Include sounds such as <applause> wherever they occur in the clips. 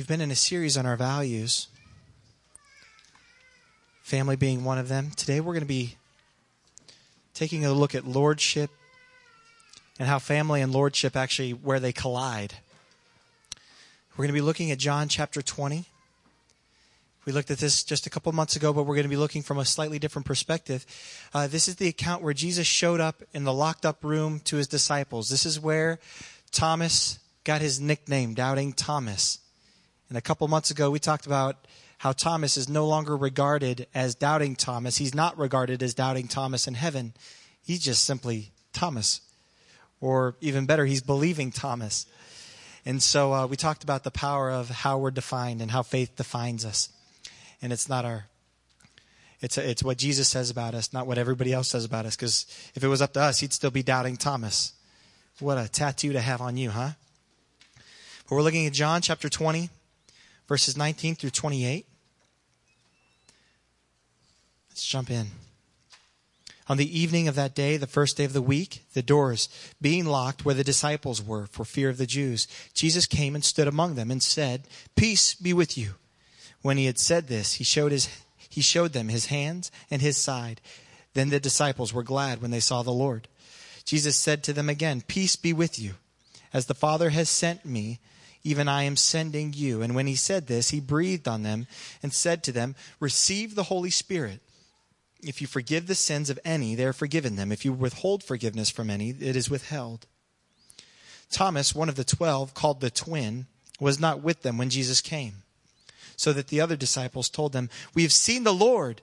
We've been in a series on our values, family being one of them. Today we're going to be taking a look at lordship and how family and lordship actually where they collide. We're going to be looking at John chapter 20. We looked at this just a couple months ago, but we're going to be looking from a slightly different perspective. Uh, this is the account where Jesus showed up in the locked up room to his disciples. This is where Thomas got his nickname, Doubting Thomas. And a couple months ago, we talked about how Thomas is no longer regarded as Doubting Thomas. He's not regarded as Doubting Thomas in heaven. He's just simply Thomas. Or even better, he's believing Thomas. And so uh, we talked about the power of how we're defined and how faith defines us. And it's not our, it's, a, it's what Jesus says about us, not what everybody else says about us. Because if it was up to us, he'd still be doubting Thomas. What a tattoo to have on you, huh? But we're looking at John chapter 20, verses 19 through 28. Let's jump in. On the evening of that day, the first day of the week, the doors being locked where the disciples were for fear of the Jews, Jesus came and stood among them and said, Peace be with you. When he had said this, he showed, his, he showed them his hands and his side. Then the disciples were glad when they saw the Lord. Jesus said to them again, Peace be with you. As the Father has sent me, even I am sending you. And when he said this, he breathed on them and said to them, Receive the Holy Spirit. If you forgive the sins of any, they are forgiven them. If you withhold forgiveness from any, it is withheld. Thomas, one of the twelve, called the twin, was not with them when Jesus came. So that the other disciples told them, We have seen the Lord.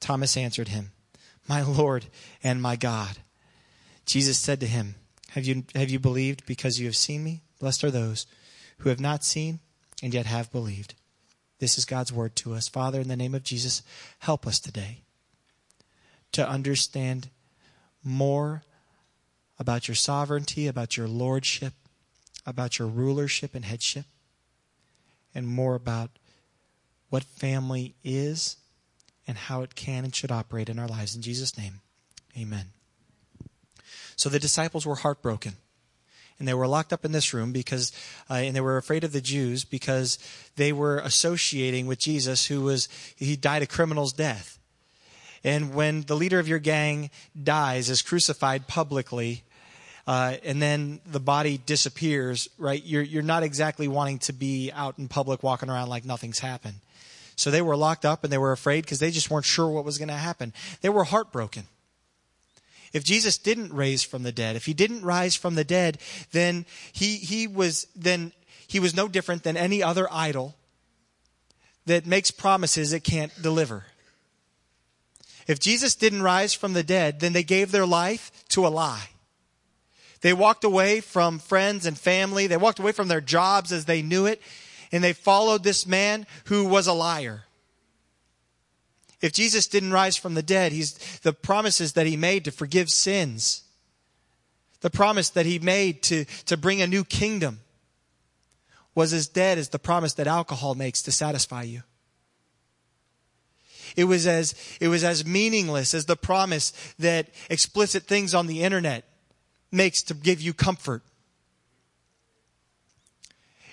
Thomas answered him, My Lord and my God. Jesus said to him, Have you, have you believed because you have seen me? Blessed are those who have not seen and yet have believed. This is God's word to us. Father, in the name of Jesus, help us today to understand more about your sovereignty, about your lordship, about your rulership and headship, and more about what family is and how it can and should operate in our lives. In Jesus' name, amen. So the disciples were heartbroken and they were locked up in this room because, uh, and they were afraid of the Jews because they were associating with Jesus, who was he died a criminal's death. And when the leader of your gang dies, is crucified publicly, uh, and then the body disappears, right? You're you're not exactly wanting to be out in public walking around like nothing's happened. So they were locked up and they were afraid because they just weren't sure what was going to happen. They were heartbroken. If Jesus didn't raise from the dead, if he didn't rise from the dead, then he, he was, then he was no different than any other idol that makes promises it can't deliver. If Jesus didn't rise from the dead, then they gave their life to a lie. They walked away from friends and family. They walked away from their jobs as they knew it. And they followed this man who was a liar. If Jesus didn't rise from the dead, he's the promises that he made to forgive sins, the promise that he made to, to bring a new kingdom was as dead as the promise that alcohol makes to satisfy you. It was as, it was as meaningless as the promise that explicit things on the internet makes to give you comfort.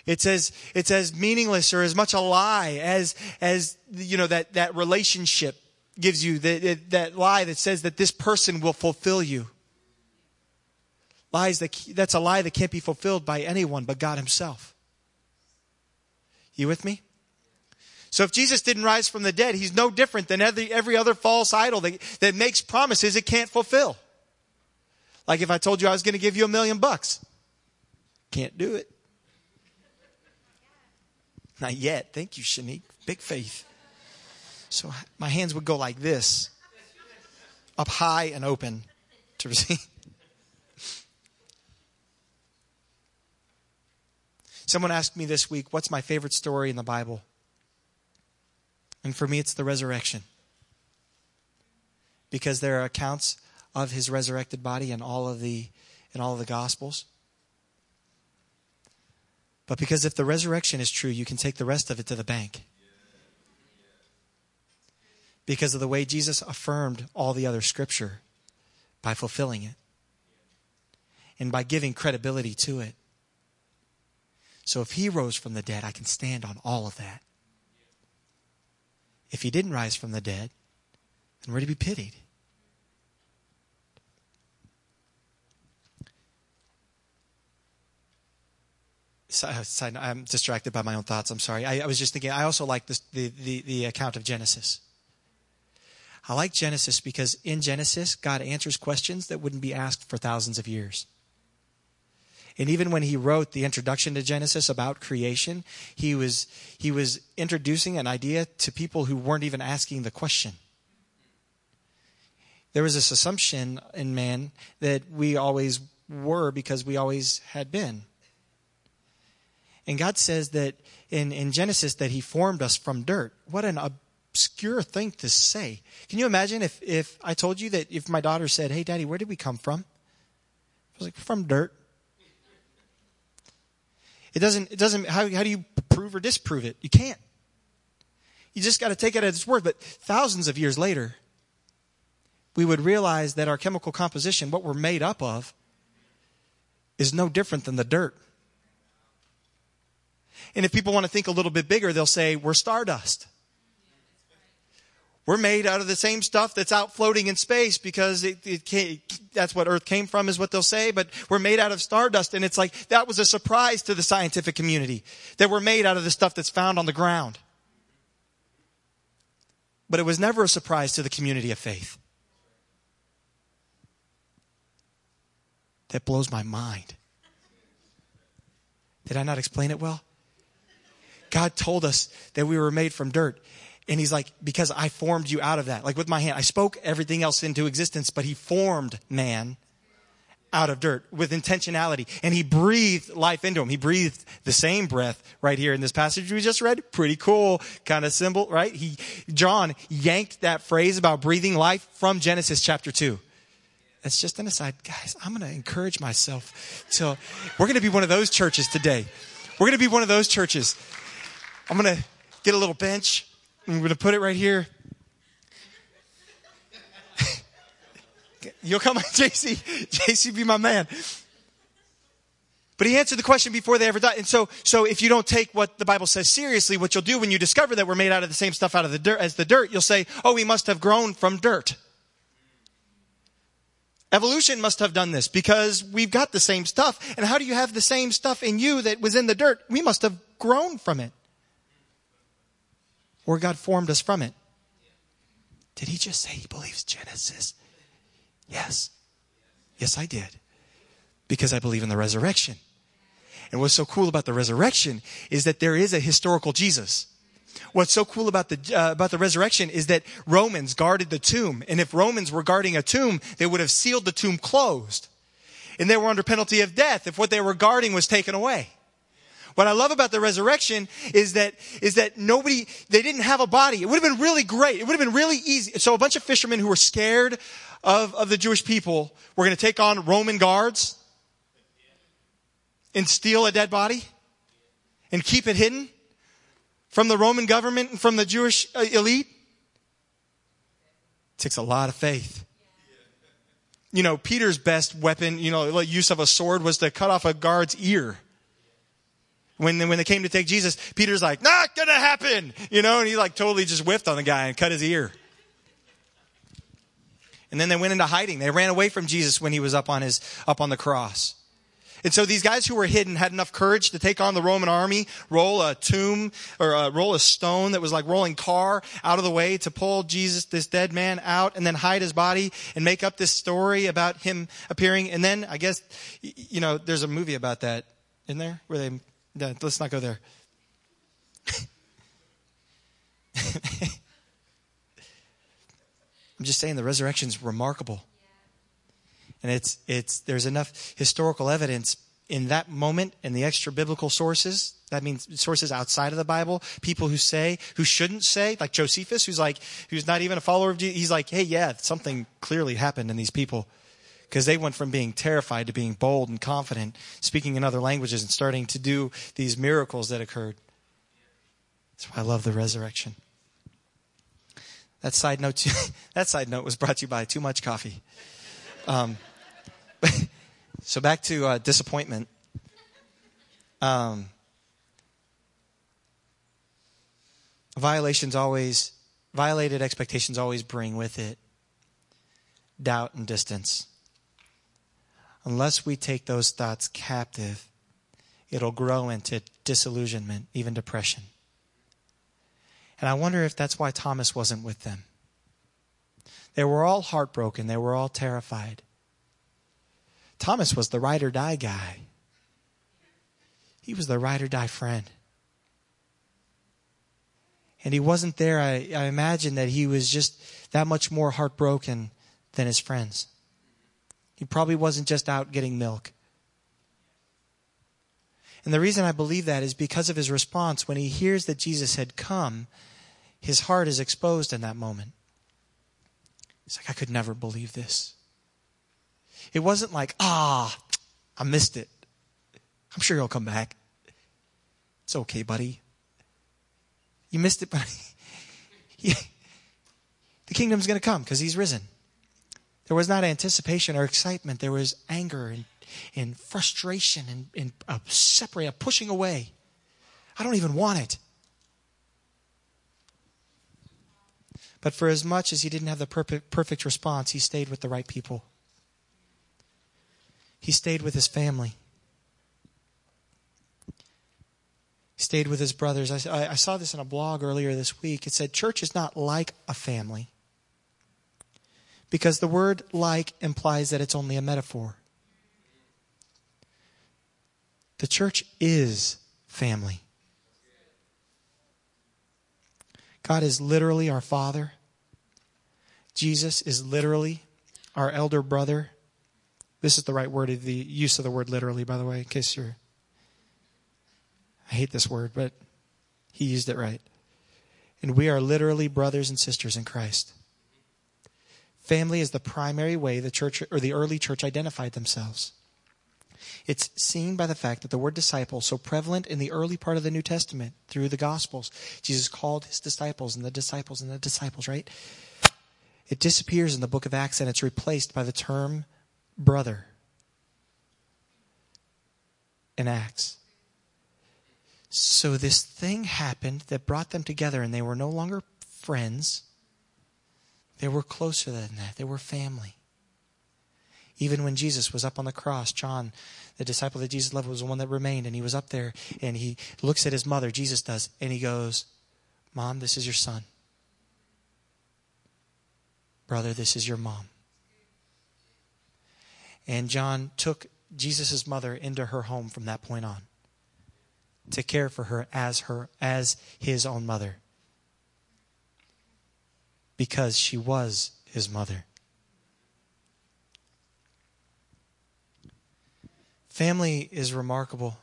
It's as, it's as meaningless or as much a lie as, as, you know, that, that relationship gives you, that, that lie that says that this person will fulfill you. Lies that, that's a lie that can't be fulfilled by anyone but God himself. You with me? So if Jesus didn't rise from the dead, he's no different than every, every other false idol that, that makes promises it can't fulfill. Like if I told you I was going to give you a million bucks. Can't do it. Not yet. Thank you, Shanique. Big faith. So my hands would go like this, up high and open to <laughs> receive. Someone asked me this week, what's my favorite story in the Bible? And for me, it's the resurrection. Because there are accounts of his resurrected body in all of the in all of the gospels. But because if the resurrection is true, you can take the rest of it to the bank. Because of the way Jesus affirmed all the other scripture by fulfilling it and by giving credibility to it. So if he rose from the dead, I can stand on all of that. If he didn't rise from the dead, then we're to be pitied. Uh, side, I'm distracted by my own thoughts. I'm sorry. I, I was just thinking. I also like this, the, the the account of Genesis. I like Genesis because in Genesis, God answers questions that wouldn't be asked for thousands of years. And even when he wrote the introduction to Genesis about creation, he was, he was introducing an idea to people who weren't even asking the question. There was this assumption in man that we always were because we always had been. And God says that in, in Genesis that He formed us from dirt. What an obscure thing to say. Can you imagine if, if I told you that if my daughter said, Hey, Daddy, where did we come from? I was like, From dirt. It doesn't, it doesn't, how, how do you prove or disprove it? You can't. You just got to take it at its word. But thousands of years later, we would realize that our chemical composition, what we're made up of, is no different than the dirt. And if people want to think a little bit bigger, they'll say, we're stardust. We're made out of the same stuff that's out floating in space because it, it came, that's what Earth came from is what they'll say, but we're made out of stardust. And it's like, that was a surprise to the scientific community that we're made out of the stuff that's found on the ground. But it was never a surprise to the community of faith. That blows my mind. Did I not explain it well? God told us that we were made from dirt. And he's like, because I formed you out of that. Like with my hand, I spoke everything else into existence, but he formed man out of dirt with intentionality. And he breathed life into him. He breathed the same breath right here in this passage we just read. Pretty cool kind of symbol, right? He, John yanked that phrase about breathing life from Genesis chapter 2. That's just an aside. Guys, I'm going to encourage myself to, we're going to be one of those churches today. We're going to be one of those churches. I'm going to get a little bench. I'm going to put it right here. <laughs> You'll come <laughs> JC. JC, be my man. But he answered the question before they ever died. And so, so if you don't take what the Bible says seriously, what you'll do when you discover that we're made out of the same stuff out of the dirt as the dirt, you'll say, oh, we must have grown from dirt. Evolution must have done this because we've got the same stuff. And how do you have the same stuff in you that was in the dirt? We must have grown from it. Or God formed us from it. Did he just say he believes Genesis? Yes. Yes, I did. Because I believe in the resurrection. And what's so cool about the resurrection is that there is a historical Jesus. What's so cool about the, uh, about the resurrection is that Romans guarded the tomb. And if Romans were guarding a tomb, they would have sealed the tomb closed. And they were under penalty of death if what they were guarding was taken away. What I love about the resurrection is that, is that nobody, they didn't have a body. It would have been really great. It would have been really easy. So a bunch of fishermen who were scared of, of the Jewish people were going to take on Roman guards and steal a dead body and keep it hidden from the Roman government and from the Jewish uh, elite. It takes a lot of faith. You know, Peter's best weapon, you know, use of a sword was to cut off a guard's ear. When, when they came to take Jesus, Peter's like, not gonna happen! You know, and he like totally just whiffed on the guy and cut his ear. And then they went into hiding. They ran away from Jesus when he was up on his, up on the cross. And so these guys who were hidden had enough courage to take on the Roman army, roll a tomb or uh, roll a stone that was like rolling car out of the way to pull Jesus, this dead man out and then hide his body and make up this story about him appearing. And then I guess, you know, there's a movie about that in there where they no, let's not go there. <laughs> I'm just saying the resurrection is remarkable. And it's, it's, there's enough historical evidence in that moment in the extra biblical sources, that means sources outside of the Bible, people who say, who shouldn't say, like Josephus, who's like, who's not even a follower of Jesus, he's like, hey, yeah, something clearly happened in these people. Because they went from being terrified to being bold and confident, speaking in other languages and starting to do these miracles that occurred. That's why I love the resurrection. That side note, <laughs> that side note was brought to you by Too Much Coffee. Um, <laughs> so back to uh, disappointment. Um, violations always, violated expectations always bring with it doubt and distance. Unless we take those thoughts captive, it'll grow into disillusionment, even depression. And I wonder if that's why Thomas wasn't with them. They were all heartbroken, they were all terrified. Thomas was the ride or die guy. He was the ride or die friend. And he wasn't there. I, I imagine that he was just that much more heartbroken than his friends. He probably wasn't just out getting milk. And the reason I believe that is because of his response. When he hears that Jesus had come, his heart is exposed in that moment. He's like, I could never believe this. It wasn't like, ah, I missed it. I'm sure he'll come back. It's okay, buddy. You missed it, <laughs> but <laughs> the kingdom's going to come because he's risen. There was not anticipation or excitement. There was anger and, and frustration and, and a separate, a pushing away. I don't even want it. But for as much as he didn't have the perfect, perfect response, he stayed with the right people. He stayed with his family. He stayed with his brothers. I, I saw this in a blog earlier this week. It said, Church is not like a family. Because the word like implies that it's only a metaphor. The church is family. God is literally our Father. Jesus is literally our elder brother. This is the right word, of the use of the word literally, by the way, in case you're. I hate this word, but he used it right. And we are literally brothers and sisters in Christ. Family is the primary way the church or the early church identified themselves. It's seen by the fact that the word disciple, so prevalent in the early part of the New Testament through the Gospels, Jesus called his disciples and the disciples and the disciples, right? It disappears in the book of Acts and it's replaced by the term brother in Acts. So this thing happened that brought them together and they were no longer friends. They were closer than that. They were family. Even when Jesus was up on the cross, John, the disciple that Jesus loved, was the one that remained, and he was up there, and he looks at his mother, Jesus does, and he goes, Mom, this is your son. Brother, this is your mom. And John took Jesus' mother into her home from that point on to care for her as her as his own mother because she was his mother. Family is remarkable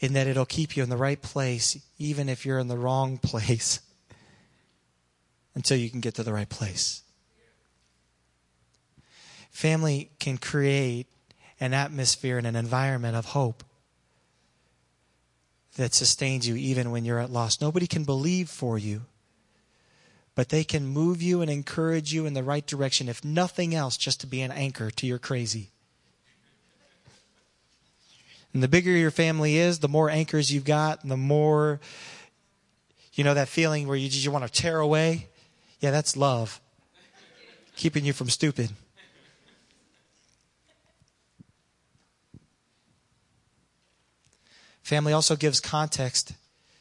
in that it'll keep you in the right place, even if you're in the wrong <laughs> place, until you can get to the right place. Family can create an atmosphere and an environment of hope that sustains you even when you're at loss. Nobody can believe for you but they can move you and encourage you in the right direction, if nothing else, just to be an anchor to your crazy. And the bigger your family is, the more anchors you've got, and the more, you know, that feeling where you just want to tear away. Yeah, that's love. Keeping you from stupid. Family also gives context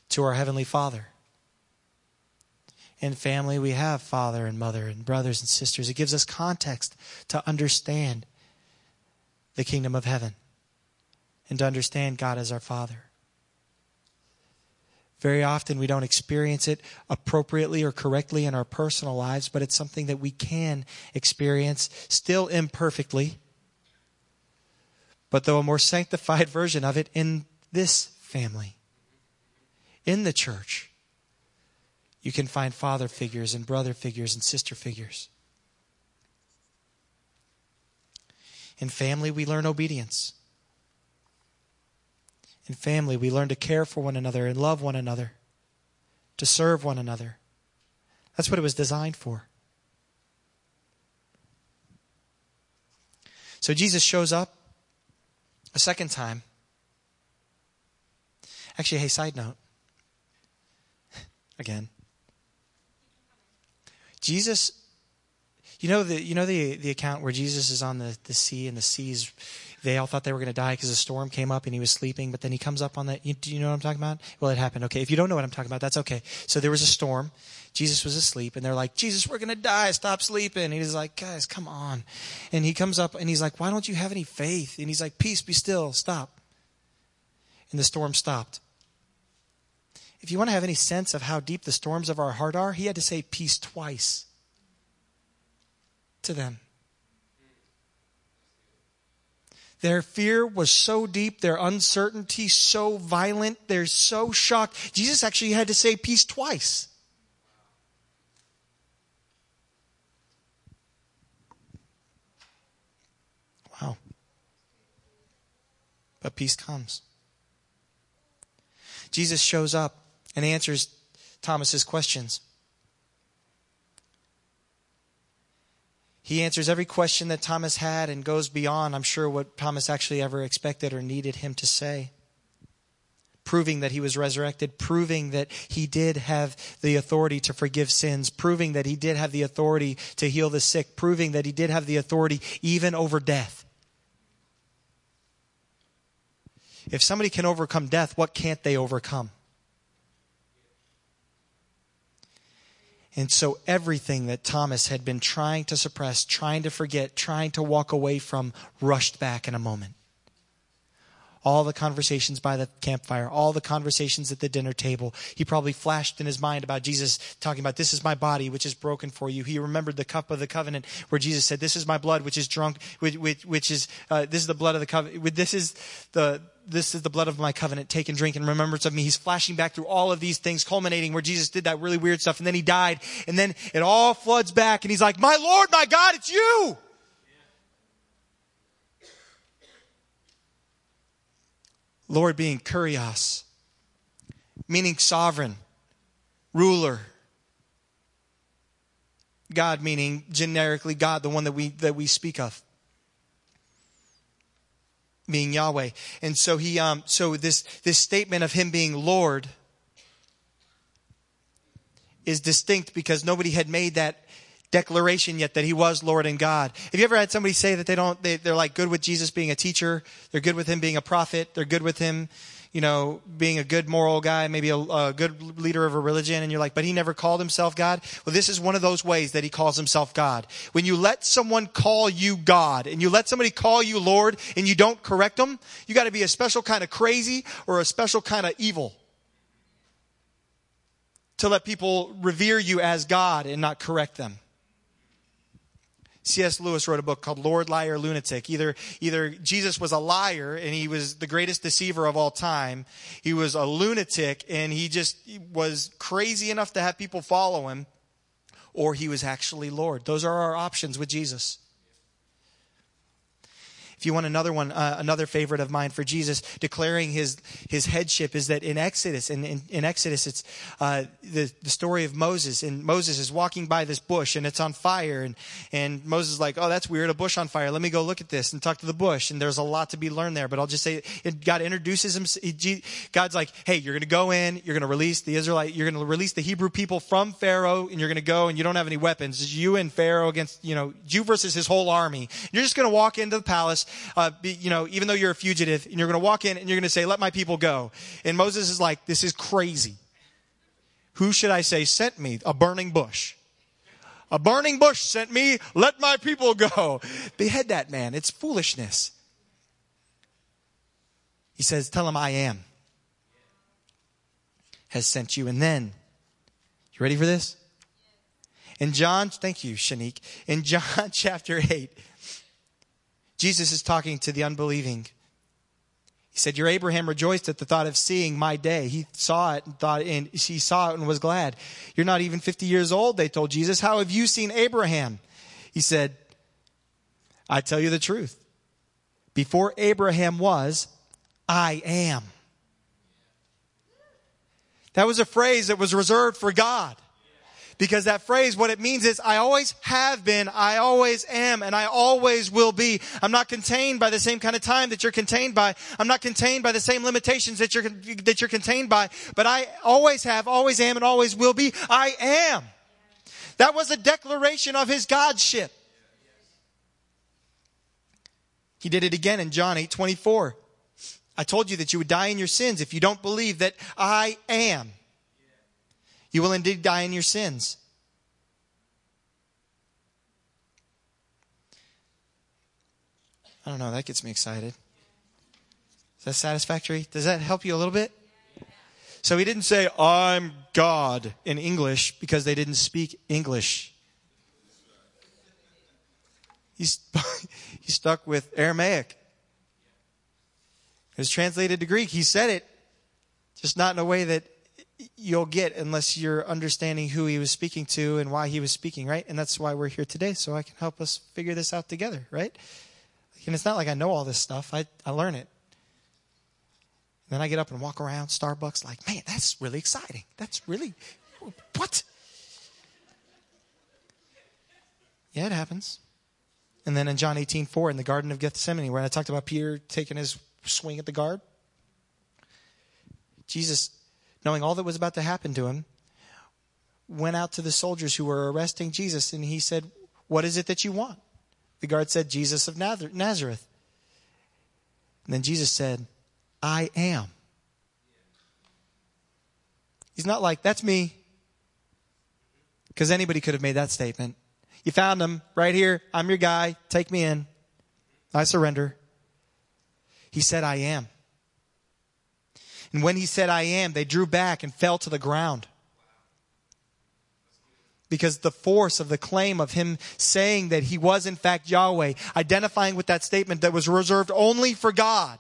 to our Heavenly Father in family, we have father and mother and brothers and sisters. It gives us context to understand the kingdom of heaven and to understand God as our Father. Very often we don't experience it appropriately or correctly in our personal lives, but it's something that we can experience still imperfectly, but though a more sanctified <laughs> version of it in this family, in the church. You can find father figures and brother figures and sister figures. In family, we learn obedience. In family, we learn to care for one another and love one another, to serve one another. That's what it was designed for. So Jesus shows up a second time. Actually, hey, side note. <laughs> Again. Jesus you know the you know the the account where Jesus is on the, the sea and the seas they all thought they were going to die because a storm came up and he was sleeping, but then he comes up on that. You, do you know what I'm talking about? Well, it happened. Okay. If you don't know what I'm talking about, that's okay. So there was a storm. Jesus was asleep and they're like, Jesus, we're going to die. Stop sleeping. And he's like, guys, come on. And he comes up and he's like, why don't you have any faith? And he's like, peace, be still. Stop. And the storm stopped. If you want to have any sense of how deep the storms of our heart are, he had to say peace twice to them. Their fear was so deep, their uncertainty so violent, they're so shocked. Jesus actually had to say peace twice. Wow. But peace comes. Jesus shows up and answers Thomas's questions. He answers every question that Thomas had and goes beyond, I'm sure, what Thomas actually ever expected or needed him to say. Proving that he was resurrected, proving that he did have the authority to forgive sins, proving that he did have the authority to heal the sick, proving that he did have the authority even over death. If somebody can overcome death, what can't they overcome? And so everything that Thomas had been trying to suppress, trying to forget, trying to walk away from, rushed back in a moment. All the conversations by the campfire, all the conversations at the dinner table. He probably flashed in his mind about Jesus talking about, This is my body, which is broken for you. He remembered the cup of the covenant where Jesus said, This is my blood, which is drunk, which, which, which is, uh, this is the blood of the covenant. This is the, this is the blood of my covenant. Take and drink in remembrance of me. He's flashing back through all of these things, culminating where Jesus did that really weird stuff and then he died. And then it all floods back and he's like, my Lord, my God, it's you. Lord being kurios, meaning sovereign, ruler. God meaning generically God, the one that we, that we speak of being Yahweh. And so he, um, so this, this statement of him being Lord is distinct because nobody had made that declaration yet that he was Lord and God. Have you ever had somebody say that they don't, they, they're like good with Jesus being a teacher? They're good with him being a prophet. They're good with him you know, being a good moral guy, maybe a, a, good leader of a religion, and you're like, but he never called himself God. Well, this is one of those ways that he calls himself God. When you let someone call you God, and you let somebody call you Lord, and you don't correct them, you got to be a special kind of crazy or a special kind of evil to let people revere you as God and not correct them. C.S. Lewis wrote a book called Lord, Liar, Lunatic. Either, either Jesus was a liar and he was the greatest deceiver of all time. He was a lunatic and he just was crazy enough to have people follow him. Or he was actually Lord. Those are our options with Jesus. If you want another one, uh, another favorite of mine for Jesus declaring his, his headship is that in Exodus, in, in, in Exodus, it's uh, the, the story of Moses. And Moses is walking by this bush and it's on fire. And, and Moses is like, oh, that's weird, a bush on fire. Let me go look at this and talk to the bush. And there's a lot to be learned there. But I'll just say, God introduces him. God's like, hey, you're going to go in, you're going to release the Israelite, you're going to release the Hebrew people from Pharaoh, and you're going to go and you don't have any weapons. It's you and Pharaoh against, you know, you versus his whole army. You're just going to walk into the palace uh, be, you know, even though you're a fugitive, and you're going to walk in and you're going to say, let my people go. And Moses is like, this is crazy. Who should I say sent me? A burning bush. A burning bush sent me. Let my people go. Behead that man. It's foolishness. He says, tell him I am has sent you. And then, you ready for this? In John, thank you, Shanique. In John <laughs> chapter 8, Jesus is talking to the unbelieving He said, Your Abraham rejoiced at the thought of seeing my day. He saw it and thought, and he saw it and was glad. You're not even 50 years old, they told Jesus. How have you seen Abraham? He said, I tell you the truth. Before Abraham was, I am. That was a phrase that was reserved for God. Because that phrase, what it means is, I always have been, I always am, and I always will be. I'm not contained by the same kind of time that you're contained by. I'm not contained by the same limitations that you're, that you're contained by. But I always have, always am, and always will be. I am. That was a declaration of his Godship. He did it again in John 8 24. I told you that you would die in your sins if you don't believe that I am. You will indeed die in your sins. I don't know, that gets me excited. Is that satisfactory? Does that help you a little bit? So he didn't say, I'm God in English because they didn't speak English. He's, <laughs> he stuck with Aramaic. It was translated to Greek. He said it, just not in a way that you'll get unless you're understanding who he was speaking to and why he was speaking, right? And that's why we're here today, so I can help us figure this out together, right? And it's not like I know all this stuff, I, I learn it. And then I get up and walk around Starbucks like, man, that's really exciting. That's really, what? Yeah, it happens. And then in John 18, 4, in the Garden of Gethsemane, where I talked about Peter taking his swing at the guard, Jesus knowing all that was about to happen to him, went out to the soldiers who were arresting Jesus and he said, What is it that you want? The guard said, Jesus of Nazareth. And then Jesus said, I am. He's not like, That's me. Because anybody could have made that statement. You found him right here. I'm your guy. Take me in. I surrender. He said, I am. And when he said, I am, they drew back and fell to the ground. Because the force of the claim of him saying that he was in fact Yahweh, identifying with that statement that was reserved only for God,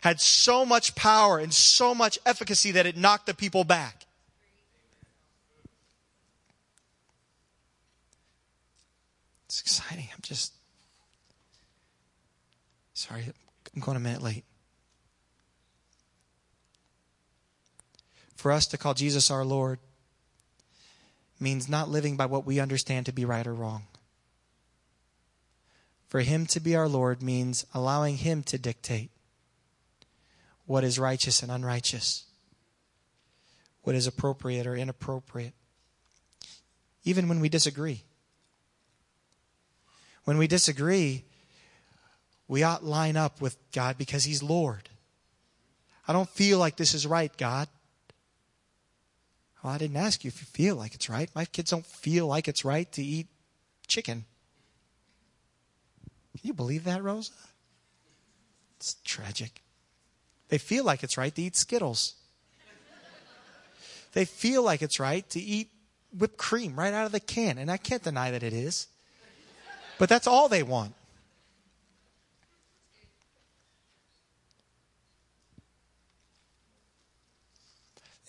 had so much power and so much efficacy that it knocked the people back. It's exciting. I'm just sorry, I'm going a minute late. For us to call Jesus our Lord means not living by what we understand to be right or wrong. For Him to be our Lord means allowing Him to dictate what is righteous and unrighteous, what is appropriate or inappropriate, even when we disagree. When we disagree, we ought line up with God because He's Lord. I don't feel like this is right, God. Well, I didn't ask you if you feel like it's right. My kids don't feel like it's right to eat chicken. Can you believe that, Rosa? It's tragic. They feel like it's right to eat Skittles. They feel like it's right to eat whipped cream right out of the can, and I can't deny that it is. But that's all they want.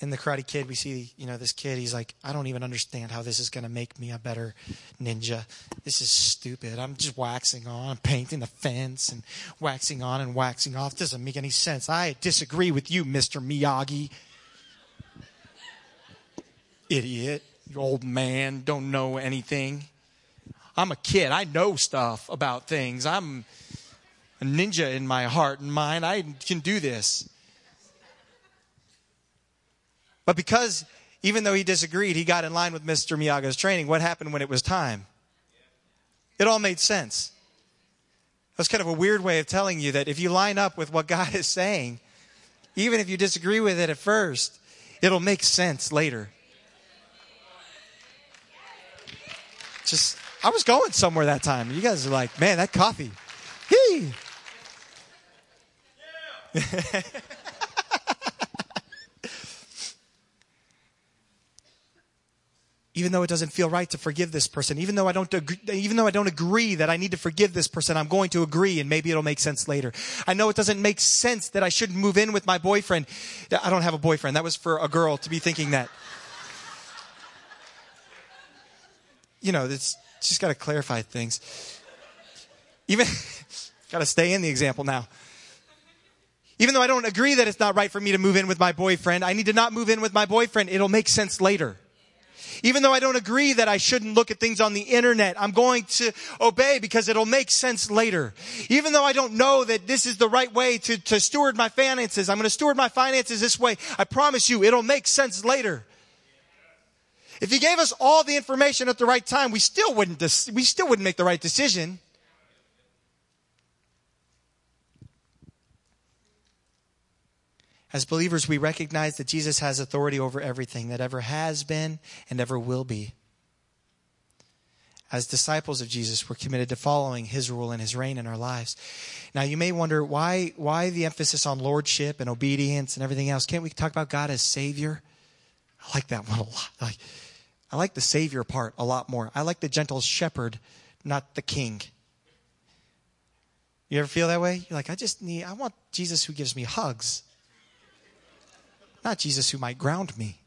In the Karate Kid, we see, you know, this kid, he's like, I don't even understand how this is going to make me a better ninja. This is stupid. I'm just waxing on, painting the fence and waxing on and waxing off. Doesn't make any sense. I disagree with you, Mr. Miyagi. Idiot. You old man, don't know anything. I'm a kid. I know stuff about things. I'm a ninja in my heart and mind. I can do this. But because even though he disagreed, he got in line with Mr. Miyagi's training, what happened when it was time? It all made sense. That's kind of a weird way of telling you that if you line up with what God <laughs> is saying, even if you disagree with it at first, it'll make sense later. Just, I was going somewhere that time. You guys are like, man, that coffee. Hey. <laughs> even though it doesn't feel right to forgive this person, even though I don't, agree, even though I don't agree that I need to forgive this person, I'm going to agree and maybe it'll make sense later. I know it doesn't make sense that I shouldn't move in with my boyfriend. I don't have a boyfriend. That was for a girl to be thinking that. You know, it's just got to clarify things. Even, <laughs> got to stay in the example now. Even though I don't agree that it's not right for me to move in with my boyfriend, I need to not move in with my boyfriend. It'll make sense later. Even though I don't agree that I shouldn't look at things on the internet, I'm going to obey because it'll make sense later. Even though I don't know that this is the right way to, to steward my finances, I'm going to steward my finances this way. I promise you, it'll make sense later. If he gave us all the information at the right time, we still wouldn't, we still wouldn't make the right decision. As believers, we recognize that Jesus has authority over everything that ever has been and ever will be. As disciples of Jesus, we're committed to following his rule and his reign in our lives. Now, you may wonder why, why the emphasis on lordship and obedience and everything else? Can't we talk about God as Savior? I like that one a lot. Like, I like the Savior part a lot more. I like the gentle shepherd, not the king. You ever feel that way? You're like, I just need, I want Jesus who gives me hugs. Not Jesus who might ground me.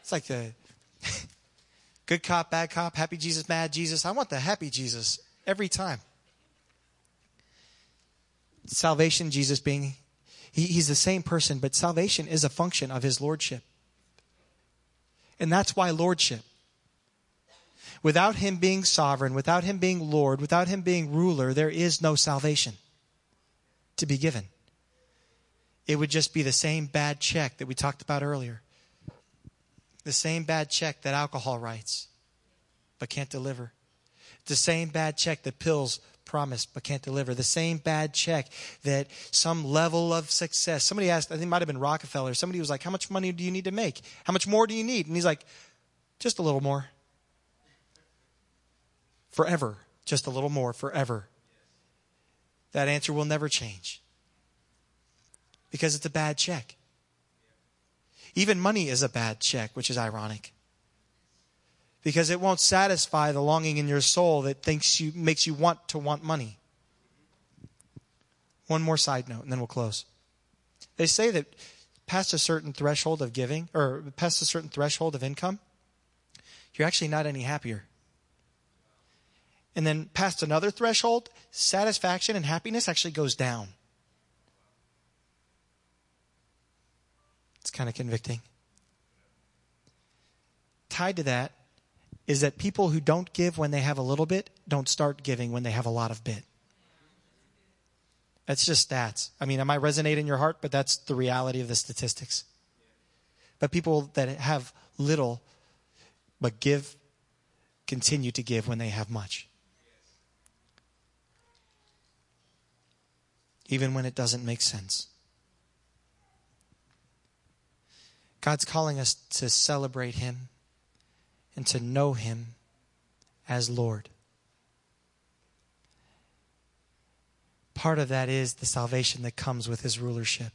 It's like the <laughs> good cop, bad cop, happy Jesus, mad Jesus. I want the happy Jesus every time. Salvation, Jesus being, he, he's the same person, but salvation is a function of his lordship. And that's why lordship. Without him being sovereign, without him being Lord, without him being ruler, there is no salvation to be given it would just be the same bad check that we talked about earlier. The same bad check that alcohol writes, but can't deliver. The same bad check that pills promise but can't deliver. The same bad check that some level of success. Somebody asked, I think it might have been Rockefeller. Somebody was like, How much money do you need to make? How much more do you need? And he's like, Just a little more. Forever. Just a little more forever. That answer will never change because it's a bad check. Even money is a bad check, which is ironic. Because it won't satisfy the longing in your soul that thinks you, makes you want to want money. One more side note, and then we'll close. They say that past a certain threshold of giving, or past a certain threshold of income, you're actually not any happier. And then past another threshold, satisfaction and happiness actually goes down. Kind of convicting. Tied to that is that people who don't give when they have a little bit don't start giving when they have a lot of bit. That's just stats. I mean, it might resonate in your heart, but that's the reality of the statistics. But people that have little but give continue to give when they have much. Even when it doesn't make sense. God's calling us to celebrate Him and to know Him as Lord. Part of that is the salvation that comes with His rulership.